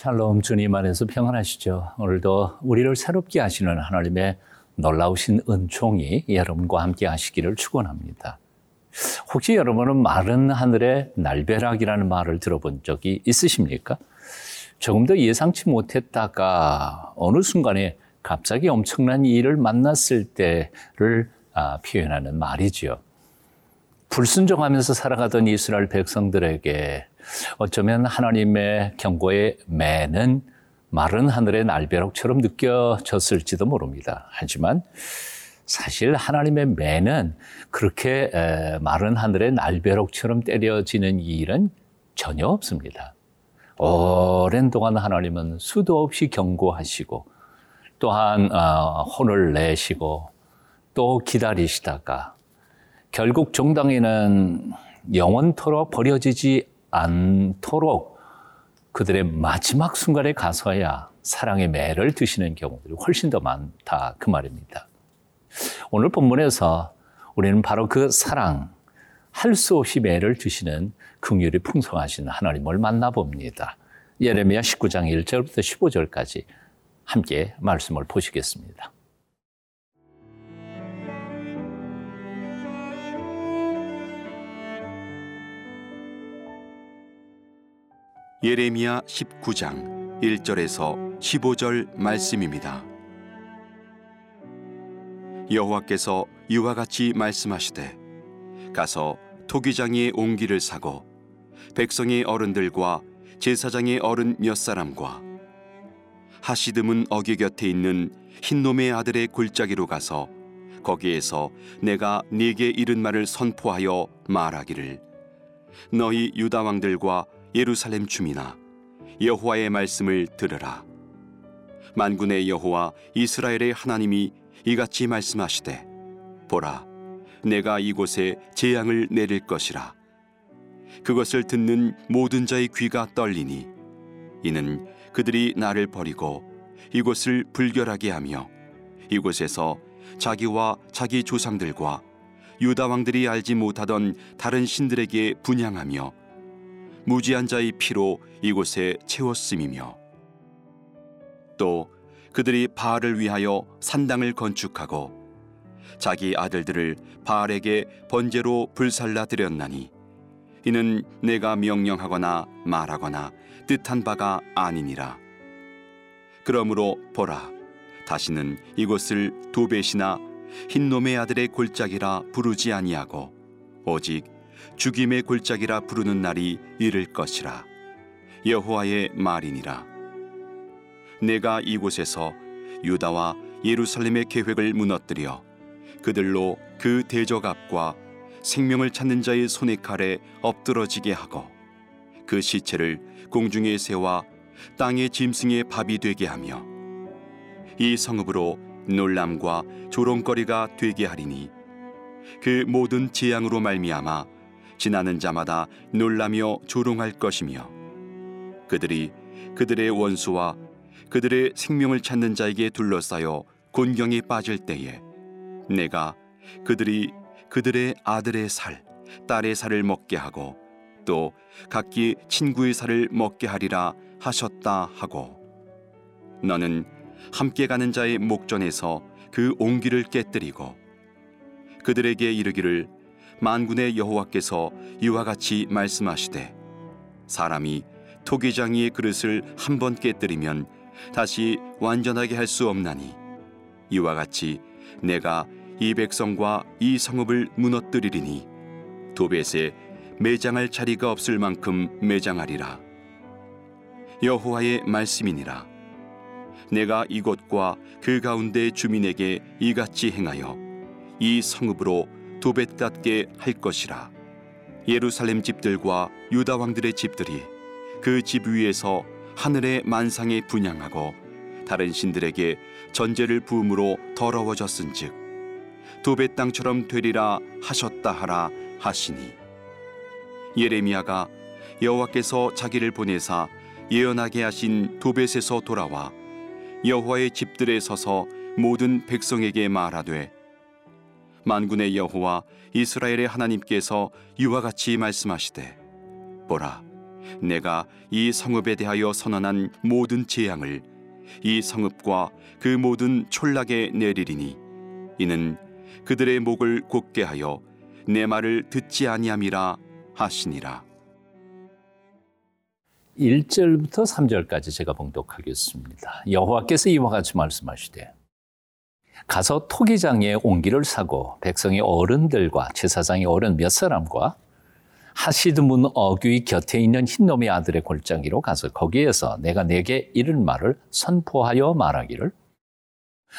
샬롬 주님 안에서 평안하시죠. 오늘도 우리를 새롭게 하시는 하나님의 놀라우신 은총이 여러분과 함께 하시기를 축원합니다. 혹시 여러분은 마른 하늘의 날벼락이라는 말을 들어본 적이 있으십니까? 조금 더 예상치 못했다가 어느 순간에 갑자기 엄청난 일을 만났을 때를 아, 표현하는 말이지요. 불순종하면서 살아가던 이스라엘 백성들에게 어쩌면 하나님의 경고의 매는 마른 하늘의 날벼락처럼 느껴졌을지도 모릅니다. 하지만 사실 하나님의 매는 그렇게 마른 하늘의 날벼락처럼 때려지는 일은 전혀 없습니다. 오랜 동안 하나님은 수도 없이 경고하시고 또한 어, 혼을 내시고 또 기다리시다가 결국 정당에는 영원토록 버려지지 않도록 그들의 마지막 순간에 가서야 사랑의 매를 드시는 경우들이 훨씬 더 많다 그 말입니다. 오늘 본문에서 우리는 바로 그 사랑, 할 수 없이 매를 드시는 긍휼이 풍성하신 하나님을 만나봅니다. 예레미야 19장 1절부터 15절까지 함께 말씀을 보시겠습니다. 예레미야 19장 1절에서 15절 말씀입니다. 여호와께서 이와 같이 말씀하시되 가서 토기장의 옹기를 사고 백성의 어른들과 제사장의 어른 몇 사람과 하시드문 어기 곁에 있는 흰놈의 아들의 골짜기로 가서 거기에서 내가 네게 이른 말을 선포하여 말하기를 너희 유다 왕들과 예루살렘 주민아 여호와의 말씀을 들으라. 만군의 여호와 이스라엘의 하나님이 이같이 말씀하시되 보라 내가 이곳에 재앙을 내릴 것이라. 그것을 듣는 모든 자의 귀가 떨리니 이는 그들이 나를 버리고 이곳을 불결하게 하며 이곳에서 자기와 자기 조상들과 유다 왕들이 알지 못하던 다른 신들에게 분양하며 무지한 자의 피로 이곳에 채웠음이며 또 그들이 바알을 위하여 산당을 건축하고 자기 아들들을 바알에게 번제로 불살라 드렸나니 이는 내가 명령하거나 말하거나 뜻한 바가 아니니라. 그러므로 보라 다시는 이곳을 도벳이나 흰놈의 아들의 골짜기라 부르지 아니하고 오직 죽임의 골짜기라 부르는 날이 이를 것이라. 여호와의 말이니라. 내가 이곳에서 유다와 예루살렘의 계획을 무너뜨려 그들로 그 대적압과 생명을 찾는 자의 손의 칼에 엎드러지게 하고 그 시체를 공중의 새와 땅의 짐승의 밥이 되게 하며 이 성읍으로 놀람과 조롱거리가 되게 하리니 그 모든 재앙으로 말미암아 지나는 자마다 놀라며 조롱할 것이며 그들이 그들의 원수와 그들의 생명을 찾는 자에게 둘러싸여 곤경에 빠질 때에 내가 그들이 그들의 아들의 살, 딸의 살을 먹게 하고 또 각기 친구의 살을 먹게 하리라 하셨다 하고 너는 함께 가는 자의 목전에서 그 옹기를 깨뜨리고 그들에게 이르기를 만군의 여호와께서 이와 같이 말씀하시되 사람이 토기장이의 그릇을 한 번 깨뜨리면 다시 완전하게 할 수 없나니 이와 같이 내가 이 백성과 이 성읍을 무너뜨리리니 도벳에 매장할 자리가 없을 만큼 매장하리라. 여호와의 말씀이니라. 내가 이곳과 그 가운데 주민에게 이같이 행하여 이 성읍으로 도벳 같게 할 것이라. 예루살렘 집들과 유다 왕들의 집들이 그 집 위에서 하늘의 만상에 분양하고 다른 신들에게 전제를 부음으로 더러워졌은즉 도벳 땅처럼 되리라 하셨다 하라 하시니. 예레미야가 여호와께서 자기를 보내사 예언하게 하신 도벳에서 돌아와 여호와의 집들에 서서 모든 백성에게 말하되 만군의 여호와 이스라엘의 하나님께서 이와 같이 말씀하시되 보라 내가 이 성읍에 대하여 선언한 모든 재앙을 이 성읍과 그 모든 촌락에 내리리니 이는 그들의 목을 곧게 하여 내 말을 듣지 아니함이라 하시니라 1절부터 3절까지 제가 봉독하겠습니다. 여호와께서 이와 같이 말씀하시되 가서 토기장에 옹기를 사고 백성의 어른들과 제사장의 어른 몇 사람과 하시드문 어귀 곁에 있는 흰놈의 아들의 골짜기로 가서 거기에서 내가 내게 이른 말을 선포하여 말하기를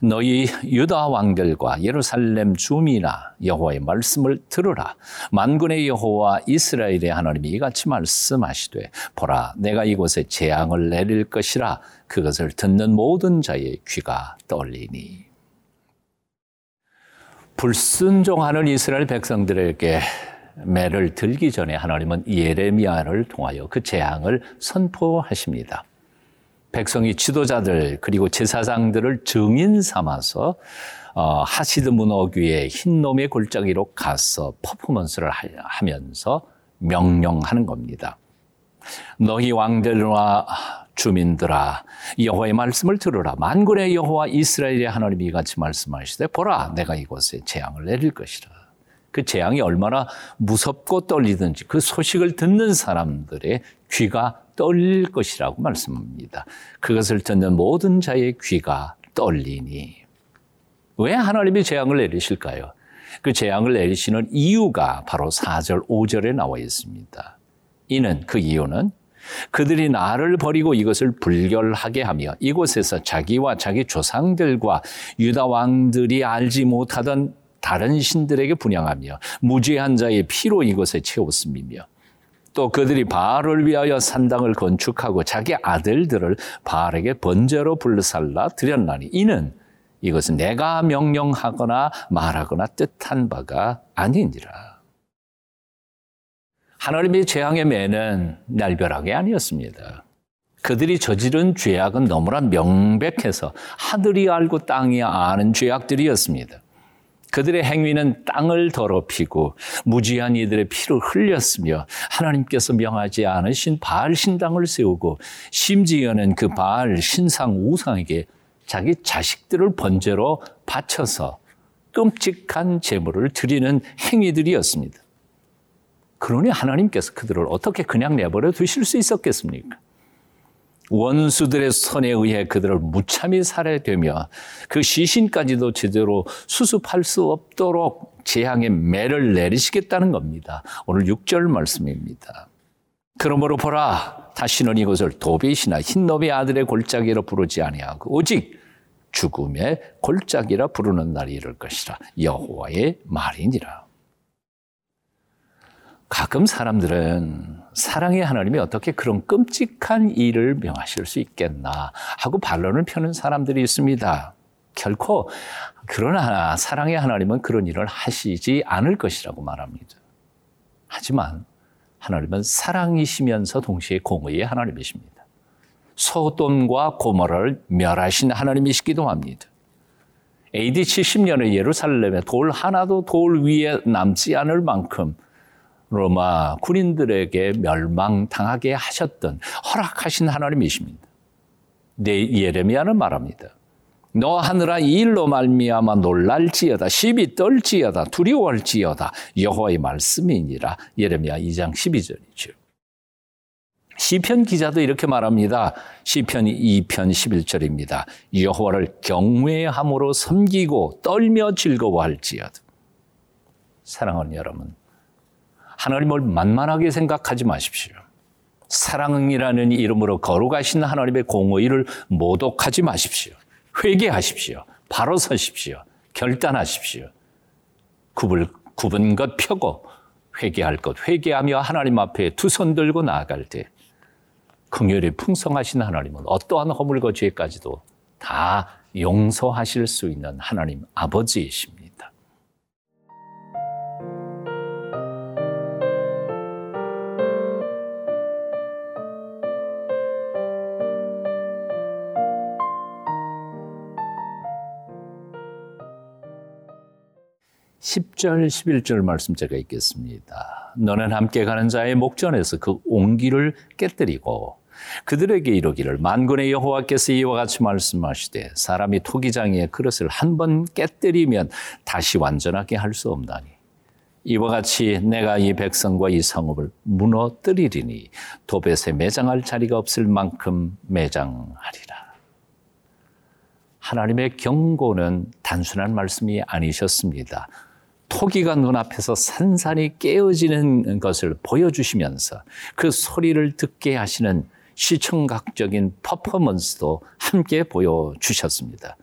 너희 유다 왕들과 예루살렘 주민아 여호와의 말씀을 들으라. 만군의 여호와 이스라엘의 하나님이 이같이 말씀하시되 보라 내가 이곳에 재앙을 내릴 것이라. 그것을 듣는 모든 자의 귀가 떨리니 불순종하는 이스라엘 백성들에게 매를 들기 전에 하나님은 예레미야를 통하여 그 재앙을 선포하십니다. 백성이 지도자들 그리고 제사장들을 증인 삼아서 어, 하시드 문어귀의 흰놈의 골짜기로 가서 퍼포먼스를 하면서 명령하는 겁니다. 너희 왕들과 주민들아 여호와의 말씀을 들으라 만군의 여호와 이스라엘의 하나님이 같이 말씀하시되 보라 내가 이곳에 재앙을 내릴 것이라 그 재앙이 얼마나 무섭고 떨리든지 그 소식을 듣는 사람들의 귀가 떨릴 것이라고 말씀합니다. 그것을 듣는 모든 자의 귀가 떨리니 왜 하나님이 재앙을 내리실까요? 그 재앙을 내리시는 이유가 바로 4절, 5절에 나와 있습니다. 이는 그 이유는 그들이 나를 버리고 이것을 불결하게 하며 이곳에서 자기와 자기 조상들과 유다 왕들이 알지 못하던 다른 신들에게 분양하며 무죄한 자의 피로 이곳에 채웠음이며 또 그들이 바알을 위하여 산당을 건축하고 자기 아들들을 바알에게 번제로 불러살라 드렸나니 이는 이것은 내가 명령하거나 말하거나 뜻한 바가 아니니라. 하나님의 재앙의 매는 날벼락이 아니었습니다. 그들이 저지른 죄악은 너무나 명백해서 하늘이 알고 땅이 아는 죄악들이었습니다. 그들의 행위는 땅을 더럽히고 무지한 이들의 피를 흘렸으며 하나님께서 명하지 않으신 바알 신당을 세우고 심지어는 그 바알 신상 우상에게 자기 자식들을 번제로 바쳐서 끔찍한 제물을 드리는 행위들이었습니다. 그러니 하나님께서 그들을 어떻게 그냥 내버려 두실 수 있었겠습니까? 원수들의 선에 의해 그들을 무참히 살해되며 그 시신까지도 제대로 수습할 수 없도록 재앙의 매를 내리시겠다는 겁니다. 오늘 6절 말씀입니다. 그러므로 보라 다시는 이것을 도벳이나 흰놈의 아들의 골짜기로 부르지 아니하고 오직 죽음의 골짜기라 부르는 날이 이를 것이라 여호와의 말이니라. 가끔 사람들은 사랑의 하나님이 어떻게 그런 끔찍한 일을 명하실 수 있겠나 하고 반론을 펴는 사람들이 있습니다. 결코 그러나 사랑의 하나님은 그런 일을 하시지 않을 것이라고 말합니다. 하지만 하나님은 사랑이시면서 동시에 공의의 하나님이십니다. 소돔과 고모라를 멸하신 하나님이시기도 합니다. AD 70년에 예루살렘에 돌 하나도 돌 위에 남지 않을 만큼 로마 군인들에게 멸망당하게 하셨던 허락하신 하나님이십니다. 네, 예레미야는 말합니다. 너 하늘아 이 일로 말미암아 놀랄지어다 시비 떨지어다 두려워할지어다 여호와의 말씀이니라 예레미야 2장 12절이죠. 시편 기자도 이렇게 말합니다. 시편 2편 11절입니다. 여호와를 경외함으로 섬기고 떨며 즐거워할지어다. 사랑하는 여러분, 하나님을 만만하게 생각하지 마십시오. 사랑이라는 이름으로 거룩하신 하나님의 공의를 모독하지 마십시오. 회개하십시오. 바로 서십시오. 결단하십시오. 구분, 구분 것 펴고 회개할 것 회개하며 하나님 앞에 두 손 들고 나아갈 때 긍휼이 풍성하신 하나님은 어떠한 허물과 죄까지도 다 용서하실 수 있는 하나님 아버지이십니다. 10절, 11절 말씀 제가 읽겠습니다. 너는 함께 가는 자의 목전에서 그 옹기를 깨뜨리고 그들에게 이르기를 만군의 여호와께서 이와 같이 말씀하시되 사람이 토기장의 그릇을 한 번 깨뜨리면 다시 완전하게 할 수 없나니 이와 같이 내가 이 백성과 이 성읍을 무너뜨리리니 도벳에 매장할 자리가 없을 만큼 매장하리라. 하나님의 경고는 단순한 말씀이 아니셨습니다. 토기가 눈앞에서 산산이 깨어지는 것을 보여주시면서 그 소리를 듣게 하시는 시청각적인 퍼포먼스도 함께 보여주셨습니다.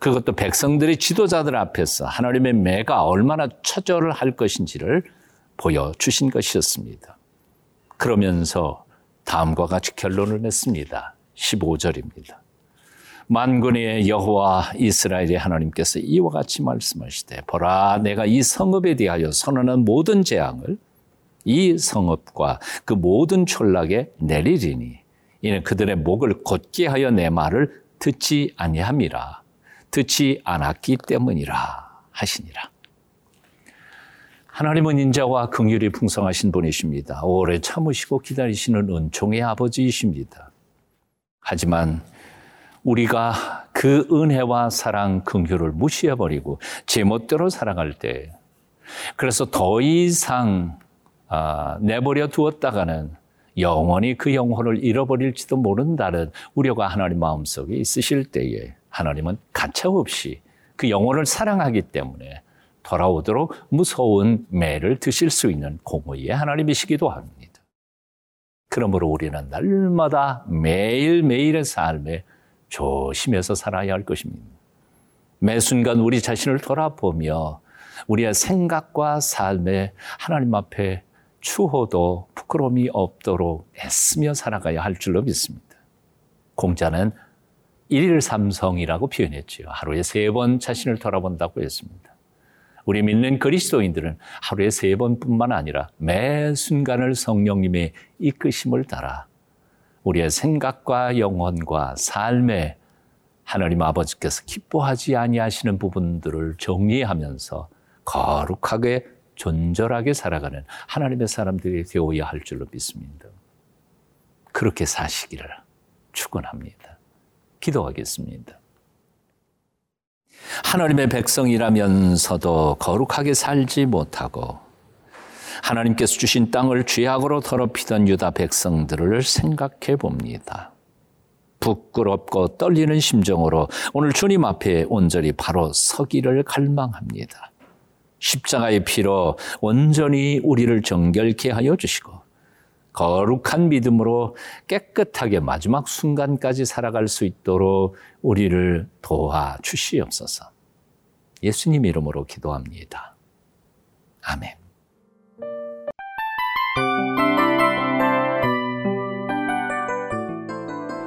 그것도 백성들의 지도자들 앞에서 하나님의 매가 얼마나 처절을 할 것인지를 보여주신 것이었습니다. 그러면서 다음과 같이 결론을 냈습니다. 15절입니다. 만군의 여호와 이스라엘의 하나님께서 이와 같이 말씀하시되 보라 내가 이 성읍에 대하여 선언한 모든 재앙을 이 성읍과 그 모든 촌락에 내리리니 이는 그들의 목을 곧게 하여 내 말을 듣지 아니함이라 듣지 않았기 때문이라 하시니라. 하나님은 인자와 긍휼이 풍성하신 분이십니다. 오래 참으시고 기다리시는 은총의 아버지이십니다. 하지만 우리가 그 은혜와 사랑, 긍휼을 무시해 버리고 제 멋대로 살아갈 때, 그래서 더 이상 아, 내버려 두었다가는 영원히 그 영혼을 잃어버릴지도 모른다는 우려가 하나님 마음속에 있으실 때에 하나님은 가차없이 그 영혼을 사랑하기 때문에 돌아오도록 무서운 매를 드실 수 있는 공의의 하나님이시기도 합니다. 그러므로 우리는 날마다 매일매일의 삶에 조심해서 살아야 할 것입니다. 매 순간 우리 자신을 돌아보며 우리의 생각과 삶에 하나님 앞에 추호도 부끄러움이 없도록 애쓰며 살아가야 할 줄로 믿습니다. 공자는 일일 삼성이라고 표현했지요. 하루에 세 번 자신을 돌아본다고 했습니다. 우리 믿는 그리스도인들은 하루에 세 번뿐만 아니라 매 순간을 성령님의 이끄심을 따라 우리의 생각과 영혼과 삶에 하나님 아버지께서 기뻐하지 아니하시는 부분들을 정리하면서 거룩하게 존절하게 살아가는 하나님의 사람들이 되어야 할 줄로 믿습니다. 그렇게 사시기를 축원합니다. 기도하겠습니다. 하나님의 백성이라면서도 거룩하게 살지 못하고 하나님께서 주신 땅을 죄악으로 더럽히던 유다 백성들을 생각해 봅니다. 부끄럽고 떨리는 심정으로 오늘 주님 앞에 온전히 바로 서기를 갈망합니다. 십자가의 피로 온전히 우리를 정결케 하여 주시고 거룩한 믿음으로 깨끗하게 마지막 순간까지 살아갈 수 있도록 우리를 도와 주시옵소서. 예수님 이름으로 기도합니다. 아멘.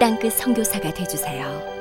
땅끝 성교사가 되주세요